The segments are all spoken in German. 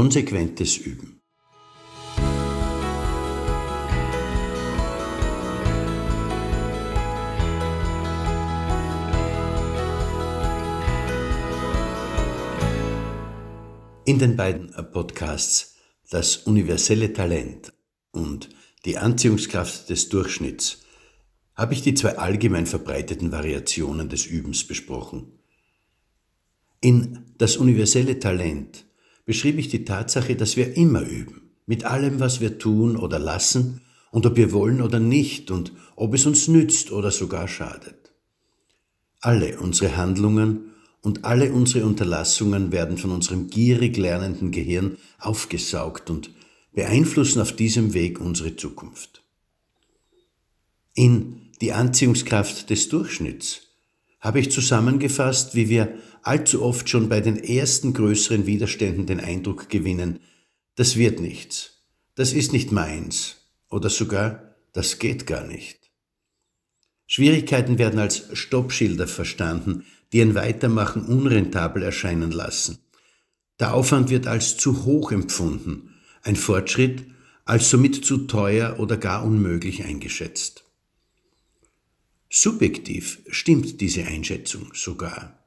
konsequentes Üben. In den beiden Podcasts Das universelle Talent und Die Anziehungskraft des Durchschnitts habe ich die zwei allgemein verbreiteten Variationen des Übens besprochen. In Das universelle Talent beschrieb ich die Tatsache, dass wir immer üben, mit allem, was wir tun oder lassen, und ob wir wollen oder nicht, und ob es uns nützt oder sogar schadet. Alle unsere Handlungen und alle unsere Unterlassungen werden von unserem gierig lernenden Gehirn aufgesaugt und beeinflussen auf diesem Weg unsere Zukunft. In die Anziehungskraft des Durchschnitts habe ich zusammengefasst, wie wir allzu oft schon bei den ersten größeren Widerständen den Eindruck gewinnen, das wird nichts, das ist nicht meins oder sogar das geht gar nicht. Schwierigkeiten werden als Stoppschilder verstanden, die ein Weitermachen unrentabel erscheinen lassen. Der Aufwand wird als zu hoch empfunden, ein Fortschritt als somit zu teuer oder gar unmöglich eingeschätzt. Subjektiv stimmt diese Einschätzung sogar,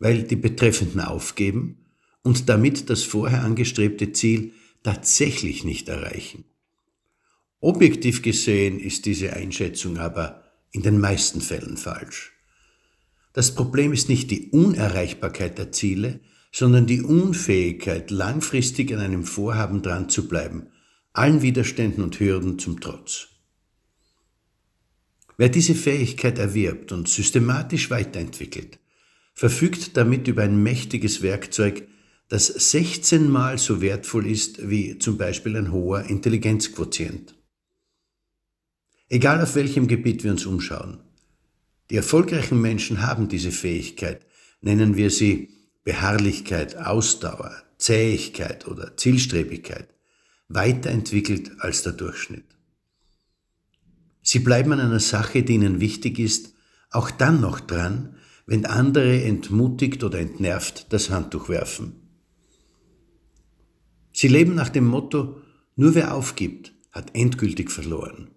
weil die Betreffenden aufgeben und damit das vorher angestrebte Ziel tatsächlich nicht erreichen. Objektiv gesehen ist diese Einschätzung aber in den meisten Fällen falsch. Das Problem ist nicht die Unerreichbarkeit der Ziele, sondern die Unfähigkeit, langfristig an einem Vorhaben dran zu bleiben, allen Widerständen und Hürden zum Trotz. Wer diese Fähigkeit erwirbt und systematisch weiterentwickelt, verfügt damit über ein mächtiges Werkzeug, das 16 Mal so wertvoll ist wie zum Beispiel ein hoher Intelligenzquotient. Egal auf welchem Gebiet wir uns umschauen, die erfolgreichen Menschen haben diese Fähigkeit, nennen wir sie Beharrlichkeit, Ausdauer, Zähigkeit oder Zielstrebigkeit, weiterentwickelt als der Durchschnitt. Sie bleiben an einer Sache, die ihnen wichtig ist, auch dann noch dran, wenn andere entmutigt oder entnervt das Handtuch werfen. Sie leben nach dem Motto, nur wer aufgibt, hat endgültig verloren.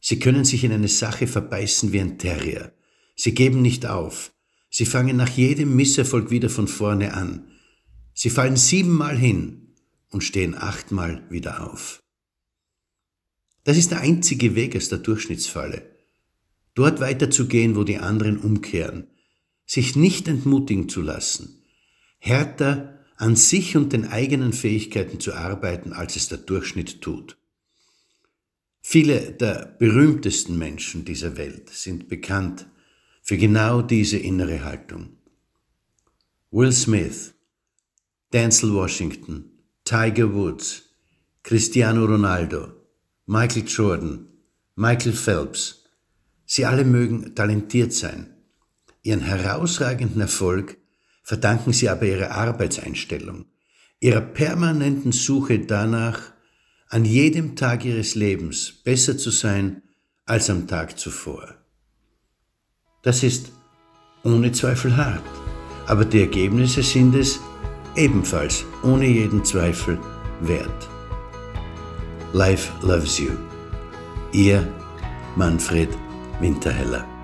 Sie können sich in eine Sache verbeißen wie ein Terrier. Sie geben nicht auf. Sie fangen nach jedem Misserfolg wieder von vorne an. Sie fallen siebenmal hin und stehen achtmal wieder auf. Das ist der einzige Weg aus der Durchschnittsfalle. Dort weiterzugehen, wo die anderen umkehren. Sich nicht entmutigen zu lassen. Härter an sich und den eigenen Fähigkeiten zu arbeiten, als es der Durchschnitt tut. Viele der berühmtesten Menschen dieser Welt sind bekannt für genau diese innere Haltung. Will Smith, Denzel Washington, Tiger Woods, Cristiano Ronaldo, Michael Jordan, Michael Phelps, sie alle mögen talentiert sein. Ihren herausragenden Erfolg verdanken sie aber ihrer Arbeitseinstellung, ihrer permanenten Suche danach, an jedem Tag ihres Lebens besser zu sein als am Tag zuvor. Das ist ohne Zweifel hart, aber die Ergebnisse sind es ebenfalls ohne jeden Zweifel wert. Life loves you. Ihr Manfred Winterheller.